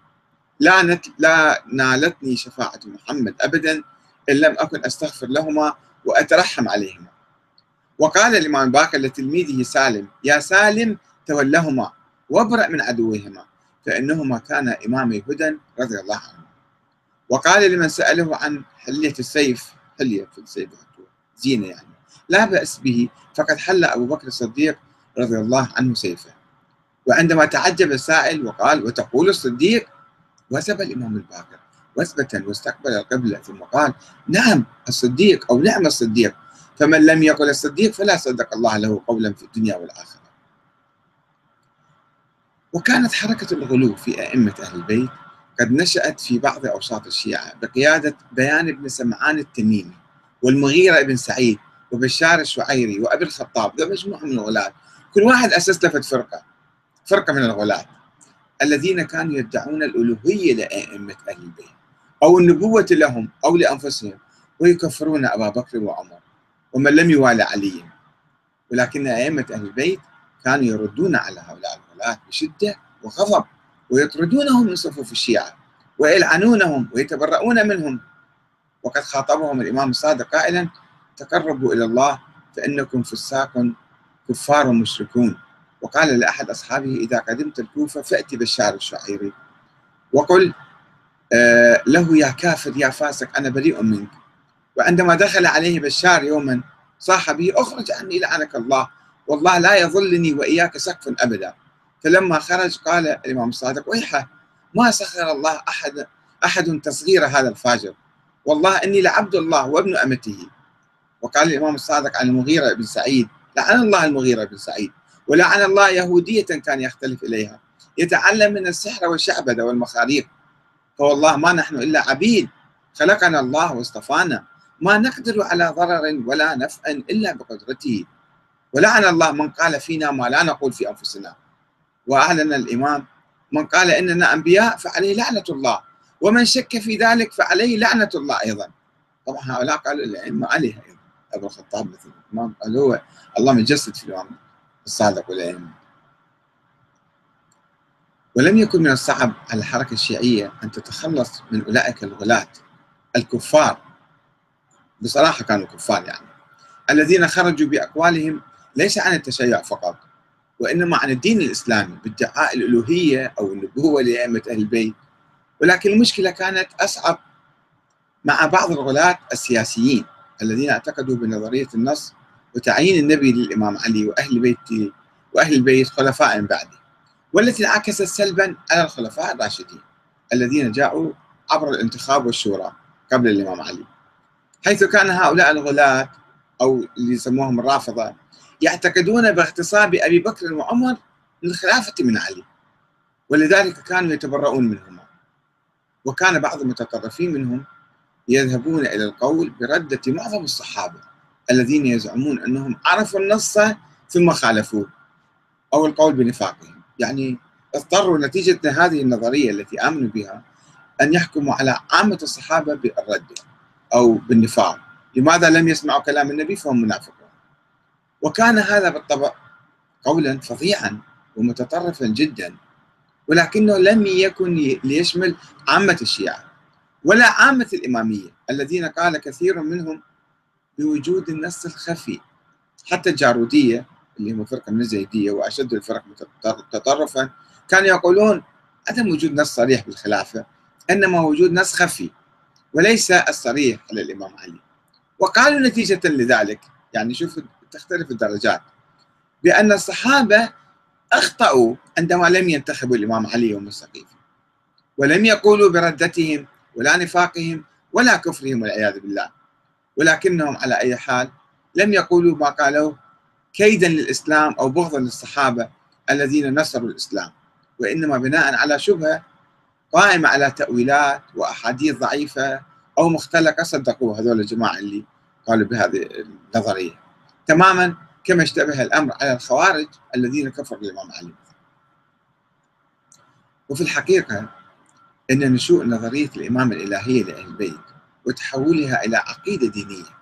لا نت لا نالتني شفاعة محمد ابدا إن لم أكن أستغفر لهما وأترحم عليهما. وقال الإمام باكر لتلميذه سالم يا سالم تولهما وابرأ من عدوهما فإنهما كانا إمامي هدى رضي الله عنه. وقال لمن سأله عن حلية السيف حلية في السيف زينة يعني. لا بأس به فقد حل أبو بكر الصديق رضي الله عنه سيفه. وعندما تعجب السائل وقال وتقول الصديق؟ وثب الإمام الباكر وثبة واستقبل القبلة ثم قال نعم الصديق أو نعم الصديق فمن لم يقل الصديق فلا صدق الله له قولا في الدنيا والآخرة. وكانت حركة الغلو في أئمة أهل البيت قد نشأت في بعض أوساط الشيعة بقيادة بيان بن سمعان التميمي والمغيرة بن سعيد وبشار الشعيري وأبي الخطاب ده مجموعة من الغلاة كل واحد أسس لفت فرقة فرقة من الغلاة الذين كانوا يدعون الألوهية لأئمة أهل البيت أو النبوة لهم أو لأنفسهم ويكفرون أبا بكر وعمر ومن لم يوالى علي. ولكن أئمة أهل البيت كانوا يردون على هؤلاء الولاة بشدة وغضب ويطردونهم من صفوف الشيعة ويلعنونهم ويتبرؤون منهم. وقد خاطبهم الإمام الصادق قائلا تقربوا إلى الله فإنكم فساق كفار مشركون. وقال لأحد أصحابه إذا قدمت الكوفة فأتي بشار الشعيري. وقل آه له يا كافر يا فاسق أنا بريء منك. وعندما دخل عليه بشار يوما صاح به أخرج عني لعنك الله. والله لا يظلني وإياك سقف ابدا. فلما خرج قال الإمام الصادق ويحه ما سخر الله أحد أحد تصغير هذا الفاجر. والله إني لعبد الله وابن أمته. وقال الإمام الصادق عن المغيرة بن سعيد لعن الله المغيرة بن سعيد ولعن الله يهودية كان يختلف إليها. يتعلم من السحر والشعبذه والمخاريق. فوالله ما نحن إلا عبيد. خلقنا الله واصطفانا. ما نقدر على ضرر ولا نفع إلا بقدرته. ولعن الله من قال فينا ما لا نقول في أنفسنا. وأعلن الإمام من قال إننا أنبياء فعليه لعنة الله. ومن شك في ذلك فعليه لعنة الله أيضا. طبعا هؤلاء قالوا الأئمة عليها أيضا. ابو الخطاب مثلا قال هو. الله متجسد في الإمام الصادق والائمه ولم يكن من الصعب على الحركة الشيعية أن تتخلص من أولئك الغلاة الكفار. بصراحة كانوا كفار يعني. الذين خرجوا بأقوالهم ليس عن التشيع فقط وإنما عن الدين الإسلامي بادعاء الألوهية أو النبوة لأئمة أهل البيت. ولكن المشكلة كانت أصعب مع بعض الغلاة السياسيين. الذين اعتقدوا بنظرية النص وتعيين النبي للإمام علي وأهل بيته وأهل البيت خلفاء بعده والتي انعكست سلبا على الخلفاء الراشدين الذين جاءوا عبر الانتخاب والشورى قبل الإمام علي. حيث كان هؤلاء الغلاة أو اللي يسموهم الرافضة يعتقدون باغتصاب أبي بكر وعمر للخلافة من علي ولذلك كانوا يتبرؤون منهما. وكان بعض المتطرفين منهم يذهبون إلى القول بردة معظم الصحابة الذين يزعمون أنهم عرفوا النص ثم خالفوه أو القول بنفاقهم. يعني اضطروا نتيجة هذه النظرية التي آمنوا بها أن يحكموا على عامة الصحابة بالرد أو بالنفاق. لماذا لم يسمعوا كلام النبي فهم منافقون؟ وكان هذا بالطبع قولا فظيعا ومتطرفا جدا ولكنه لم يكن ليشمل عامة الشيعة. ولا عامة الإمامية الذين قال كثير منهم بوجود النص الخفي حتى الجارودية اللي هم فرقة من الزيدية وأشد الفرق تطرفا كانوا يقولون عدم وجود نص صريح بالخلافة إنما وجود نص خفي وليس الصريح على الإمام علي. وقالوا نتيجة لذلك يعني شوف تختلف الدرجات بأن الصحابة أخطأوا عندما لم ينتخبوا الإمام علي يوم السقيف ولم يقولوا بردتهم ولا نفاقهم ولا كفرهم والعياذ بالله. ولكنهم على أي حال لم يقولوا ما قالوه كيدا للإسلام أو بغضا للصحابة الذين نصروا الإسلام. وإنما بناء على شبهة قائمة على تأويلات وأحاديث ضعيفة أو مختلقة صدقوا هذول الجماعة اللي قالوا بهذه النظرية. تماما كما اشتبه الأمر على الخوارج الذين كفروا الإمام علي. وفي الحقيقة أن نشوء نظرية الإمامة الإلهية لأهل البيت وتحولها إلى عقيدة دينية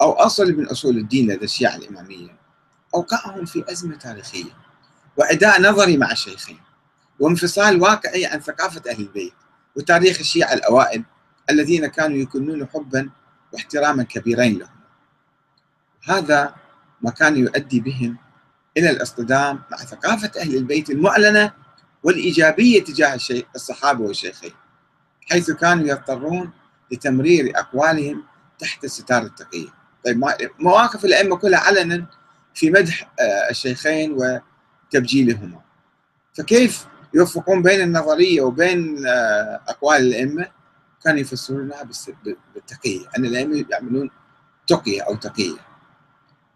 أو أصل من أصول الدين لدى الشيعة الإمامية أوقعهم في أزمة تاريخية وعداء نظري مع الشيخين وانفصال واقعي عن ثقافة أهل البيت وتاريخ الشيعة الأوائل الذين كانوا يكنون حبا واحتراما كبيرين لهم. هذا ما كان يؤدي بهم إلى الاصطدام مع ثقافة أهل البيت المعلنة والإيجابية تجاه الصحابة والشيخين حيث كانوا يضطرون لتمرير أقوالهم تحت ستار التقية طيب مواقف الأئمة كلها علنا في مدح آه، الشيخين وتبجيلهما. فكيف يوفقون بين النظرية وبين آه، أقوال الأئمة؟ كانوا يفسرونها بالتقية أن الأئمة يعملون تقية أو تقية.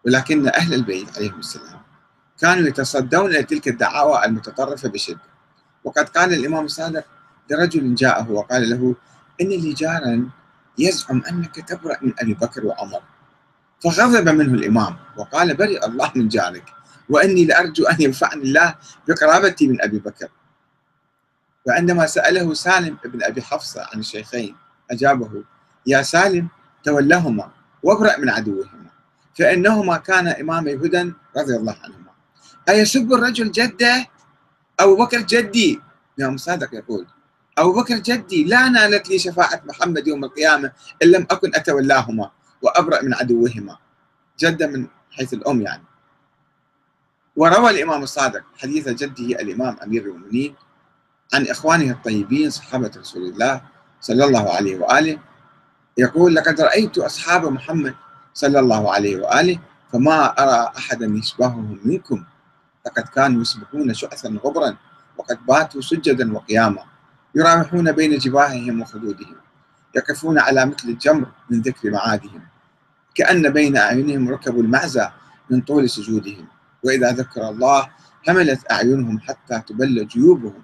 ولكن أهل البيت عليهم السلام كانوا يتصدون إلى تلك الدعاوى المتطرفة بشدة. وقد قال الإمام الصادق لرجل جاءه وقال له إن لي جارا يزعم أنك تبرأ من أبي بكر وعمر. فغضب منه الإمام وقال برئ الله من جارك وإني لأرجو أن ينفعني الله بقرابتي من أبي بكر. وعندما سأله سالم بن أبي حفصة عن الشيخين أجابه يا سالم تولهما وابرأ من عدوهما فإنهما كانا إمامي هدى رضي الله عنهما. أيسب الرجل جده؟ أبو بكر جدي. الإمام صادق يقول. أبو بكر جدي لا نالت لي شفاعة محمد يوم القيامة إن لم أكن أتولاهما وأبرأ من عدوهما. جدة من حيث الأم يعني. وروى الإمام الصادق حديث جده الإمام أمير المؤمنين عن إخوانه الطيبين صحابة رسول الله صلى الله عليه وآله يقول لقد رأيت أصحاب محمد صلى الله عليه وآله فما أرى أحدا يشبههم منكم لقد كانوا يسبحون شعثا غبرا وقد باتوا سجدا وقياما يراوحون بين جباههم وخدودهم يقفون على مثل الجمر من ذكر معادهم كأن بين أعينهم ركب المعزى من طول سجودهم وإذا ذكر الله هملت أعينهم حتى تبل جيوبهم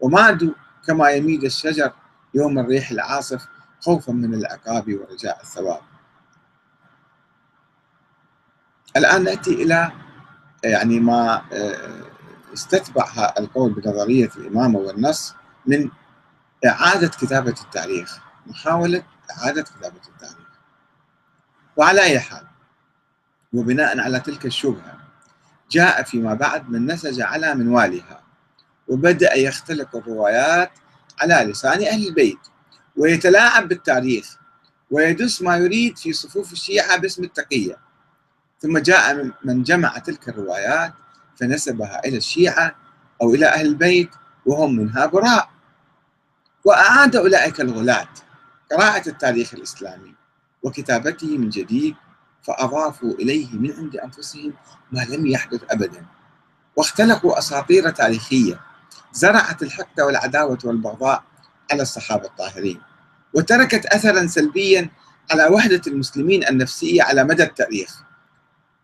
ومادوا كما يميد الشجر يوم الريح العاصف خوفا من العقاب ورجاء الثواب. الآن نأتي إلى يعني ما آه، استتبع القول بنظرية الإمامة والنص من إعادة كتابة التاريخ محاولة إعادة كتابة التاريخ. وعلى أي حال وبناء على تلك الشبهة جاء فيما بعد من نسج على منوالها وبدأ يختلق الروايات على لسان أهل البيت ويتلاعب بالتاريخ ويدس ما يريد في صفوف الشيعة باسم التقية. ثم جاء من جمع تلك الروايات فنسبها إلى الشيعة أو إلى أهل البيت وهم منها براء. وأعاد أولئك الغلاة قراءة التاريخ الإسلامي وكتابته من جديد فأضافوا إليه من عند أنفسهم ما لم يحدث أبدا. واختلقوا أساطير تاريخية زرعت الحقد والعداوة والبغضاء على الصحابة الطاهرين وتركت أثرا سلبيا على وحدة المسلمين النفسية على مدى التاريخ.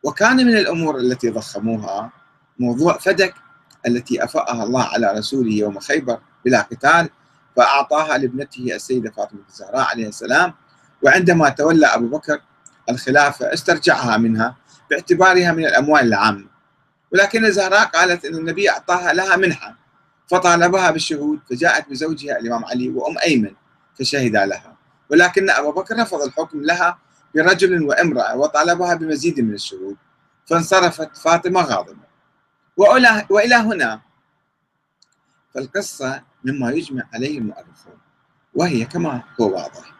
وكان من الأمور التي ضخموها موضوع فدك التي أفاءها الله على رسوله يوم خيبر بلا قتال فأعطاها لابنته السيدة فاطمة الزهراء عليه السلام وعندما تولى أبو بكر الخلافة استرجعها منها باعتبارها من الأموال العامة. ولكن الزهراء قالت أن النبي أعطاها لها منحة فطالبها بالشهود فجاءت بزوجها الإمام علي وأم أيمن فشهد لها. ولكن أبو بكر رفض الحكم لها برجل وامرأة وطالبها بمزيد من الشهود فانصرفت فاطمة غاضبة. وإلى هنا فالقصة مما يجمع عليه المؤرخون وهي كما هو واضح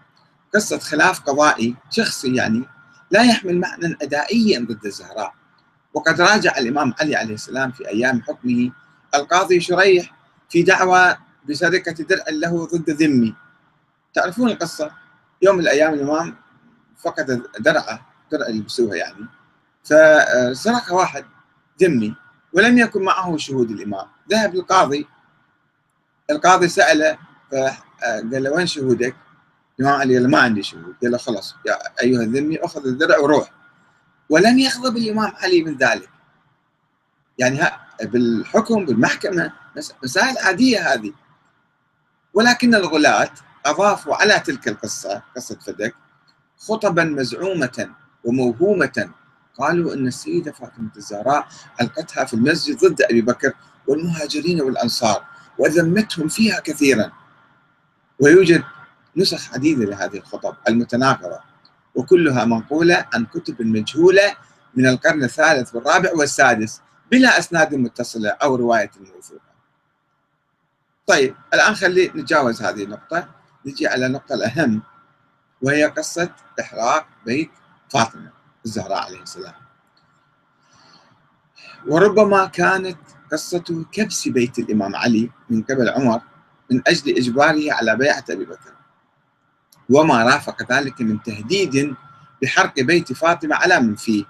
قصة خلاف قضائي شخصي يعني لا يحمل معنى أدائيا ضد الزهراء. وقد راجع الإمام علي عليه السلام في أيام حكمه القاضي شريح في دعوى بسرقة درع له ضد ذمي. تعرفون القصة؟ يوم من الأيام الإمام فقد درعه درع اللي بسوها يعني. فسرق واحد ذمي ولم يكن معه شهود الإمام. ذهب للقاضي القاضي سأله فقال له وين شهودك؟ الإمام علي ما عندي شهود. قال له خلاص يا أيها الذمي أخذ الدرع وروح. ولم يغضب الإمام علي من ذلك. يعني بالحكم بالمحكمة مسائل عادية هذه. ولكن الغلاة أضافوا على تلك القصة قصة فدك خطبا مزعومة وموهومة. قالوا أن السيدة فاطمة الزهراء ألقتها في المسجد ضد أبي بكر والمهاجرين والأنصار وذمتهم فيها كثيرا. ويوجد نسخ عديدة لهذه الخطب المتناقضة وكلها منقولة عن كتب مجهولة من القرن الثالث والرابع والسادس بلا أسناد متصلة أو رواية موثوقة. طيب الآن خلي نتجاوز هذه النقطة. نجي على النقطة الأهم. وهي قصة إحراق بيت فاطمة الزهراء عليه السلام. وربما كانت قصة كبس بيت الإمام علي من قبل عمر من أجل إجباره على بيعة أبي بكر. وما رافق ذلك من تهديد بحرق بيت فاطمة على من فيه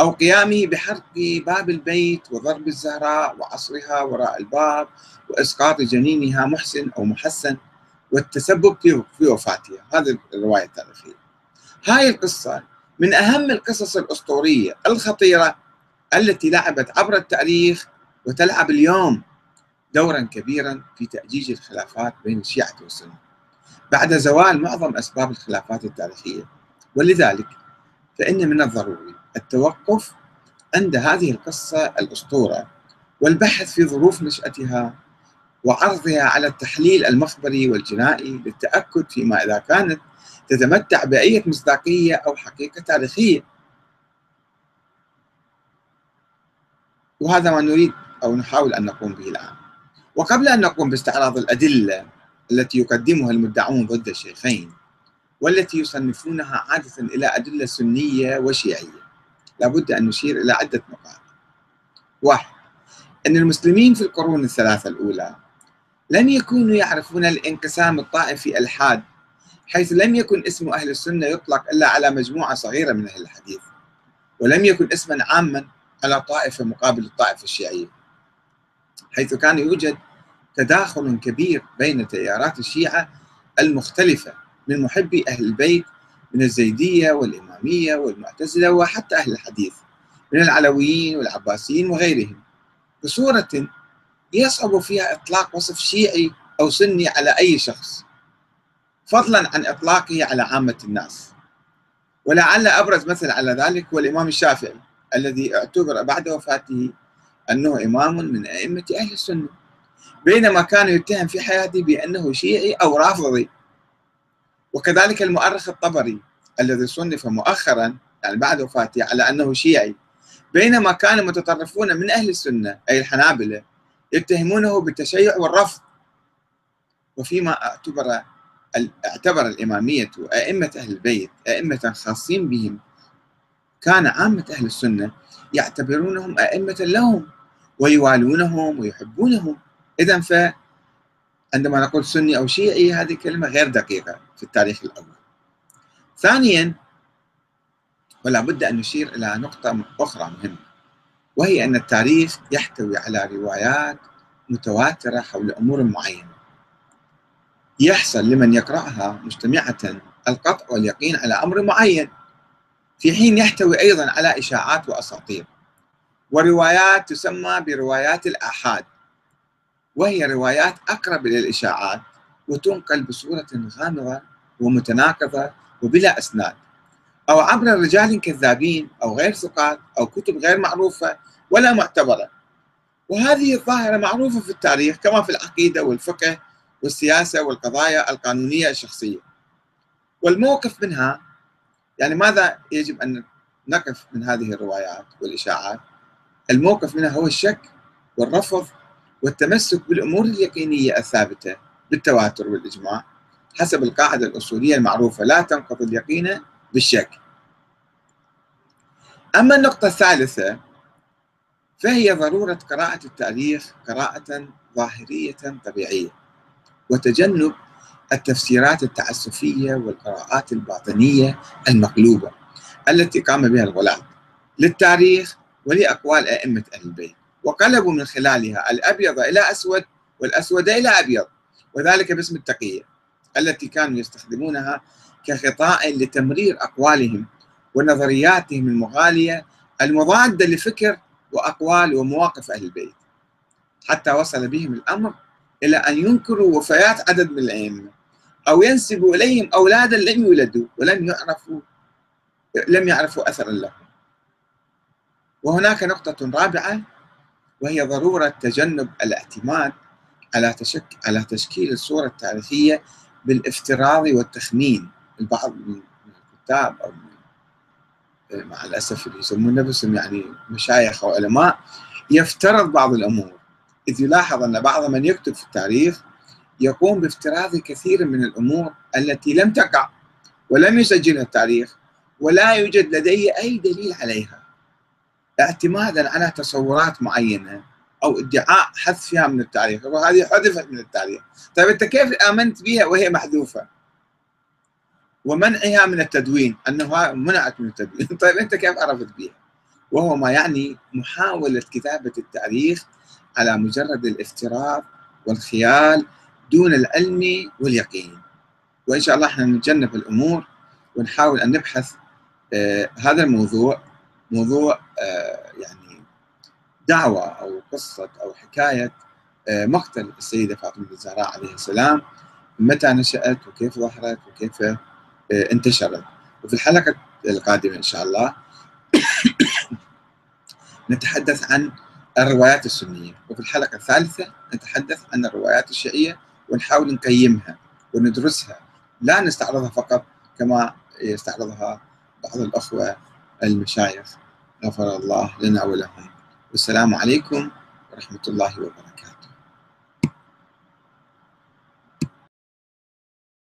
أو قيامه بحرق باب البيت وضرب الزهراء وعصرها وراء الباب وإسقاط جنينها محسن أو محسن. والتسبب في وفاتها. هذه الرواية التاريخية هاي القصة من أهم القصص الأسطورية الخطيرة التي لعبت عبر التاريخ وتلعب اليوم دورا كبيرا في تأجيج الخلافات بين الشيعة والسنة. بعد زوال معظم أسباب الخلافات التاريخية. ولذلك فإن من الضروري التوقف عند هذه القصة الأسطورة والبحث في ظروف نشأتها وعرضها على التحليل المخبري والجنائي للتأكد فيما إذا كانت تتمتع بأية مصداقية أو حقيقة تاريخية. وهذا ما نريد أو نحاول أن نقوم به الآن. وقبل أن نقوم باستعراض الأدلة التي يقدمها المدعون ضد الشيخين والتي يصنفونها عادة إلى أدلة سنية وشيعية لابد أن نشير إلى عدة نقاط. واحد أن المسلمين في القرون الثلاثة الأولى لم يكونوا يعرفون الانقسام الطائفي الحاد حيث لم يكن اسم أهل السنة يطلق إلا على مجموعة صغيرة من أهل الحديث ولم يكن اسما عاما على طائفة مقابل الطائفة الشيعية حيث كان يوجد تداخل كبير بين تيارات الشيعة المختلفة من محبي أهل البيت من الزيدية والإمامية والمعتزلة وحتى أهل الحديث من العلويين والعباسيين وغيرهم. بصورة يصعب فيها إطلاق وصف شيعي أو سني على أي شخص فضلا عن إطلاقه على عامة الناس. ولعل أبرز مثل على ذلك هو الإمام الشافعي الذي اعتبر بعد وفاته أنه إمام من أئمة أهل السنة. بينما كان يتهم في حياته بأنه شيعي أو رافضي. وكذلك المؤرخ الطبري الذي صنف مؤخرا يعني بعد وفاته على أنه شيعي. بينما كان المتطرفون من أهل السنة أي الحنابلة يتهمونه بالتشيع والرفض. وفيما اعتبر اعتبر الإمامية أئمة أهل البيت أئمة خاصين بهم كان عامة أهل السنة يعتبرونهم أئمة لهم ويوالونهم ويحبونهم. إذا ف عندما نقول سني أو شيعي هذه كلمة غير دقيقة في التاريخ الأول. ثانيا ولا بد أن نشير إلى نقطة أخرى مهمة. وهي أن التاريخ يحتوي على روايات متواترة حول أمور معينة. يحصل لمن يقرأها مجتمعة القطع واليقين على أمر معين في حين يحتوي أيضا على إشاعات وأساطير. وروايات تسمى بروايات الآحاد وهي روايات أقرب إلى الإشاعات وتنقل بصورة غامضة ومتناقضة وبلا أسناد. أو عبر رجال كذابين أو غير ثقات أو كتب غير معروفة ولا معتبرة. وهذه الظاهرة معروفة في التاريخ كما في العقيدة والفقه والسياسة والقضايا القانونية الشخصية. والموقف منها يعني ماذا يجب أن نقف من هذه الروايات والإشاعات؟ الموقف منها هو الشك والرفض والتمسك بالأمور اليقينية الثابتة بالتواتر والإجماع حسب القاعدة الأصولية المعروفة لا تنقض اليقين بالشك. أما النقطة الثالثة فهي ضرورة قراءة التاريخ قراءة ظاهرية طبيعية وتجنب التفسيرات التعسفية والقراءات الباطنية المقلوبة التي قام بها الغلاة للتاريخ ولأقوال أئمة أهل البيت. وقلبوا من خلالها الأبيض إلى أسود والأسود إلى أبيض وذلك باسم التقية التي كانوا يستخدمونها كغطاء لتمرير أقوالهم ونظرياتهم المغالية المضادة لفكر وأقوال ومواقف أهل البيت. حتى وصل بهم الأمر إلى أن ينكروا وفيات عدد من الأئمة أو ينسبوا إليهم أولادا لم يولدوا ولم يعرفوا لم يعرفوا أثرا لهم. وهناك نقطة رابعة وهي ضرورة تجنب الاعتماد على تشك على تشكيل الصورة التاريخية بالافتراض والتخمين. البعض من الكتاب أو من مع الأسف اللي يسمون نفسهم يعني مشايخ أو علماء يفترض بعض الأمور. إذ يلاحظ أن بعض من يكتب في التاريخ يقوم بافتراض كثير من الأمور التي لم تقع ولم يسجلها التاريخ ولا يوجد لديه أي دليل عليها. اعتمادا على تصورات معينة أو ادعاء حذفها من التاريخ. وهذه حذفت من التاريخ. طيب أنت كيف آمنت بها وهي محذوفة؟ ومنعها من التدوين أنه منعت من التدوين. [laughs] طيب أنت كيف عرفت بها وهو ما يعني محاولة كتابة التاريخ على مجرد الافتراض والخيال دون العلم واليقين. وإن شاء الله إحنا نتجنب الأمور ونحاول أن نبحث آه هذا الموضوع موضوع آه يعني دعوة أو قصة أو حكاية آه مقتل السيدة فاطمة الزهراء عليه السلام. متى نشأت؟ وكيف ظهرت؟ وكيف انتشرت. وفي الحلقة القادمة إن شاء الله [coughs] نتحدث عن الروايات السنية. وفي الحلقة الثالثة نتحدث عن الروايات الشيعية ونحاول نقيمها وندرسها. لا نستعرضها فقط كما يستعرضها بعض الأخوة المشايخ. غفر الله لنا ولهم. والسلام عليكم ورحمة الله وبركاته.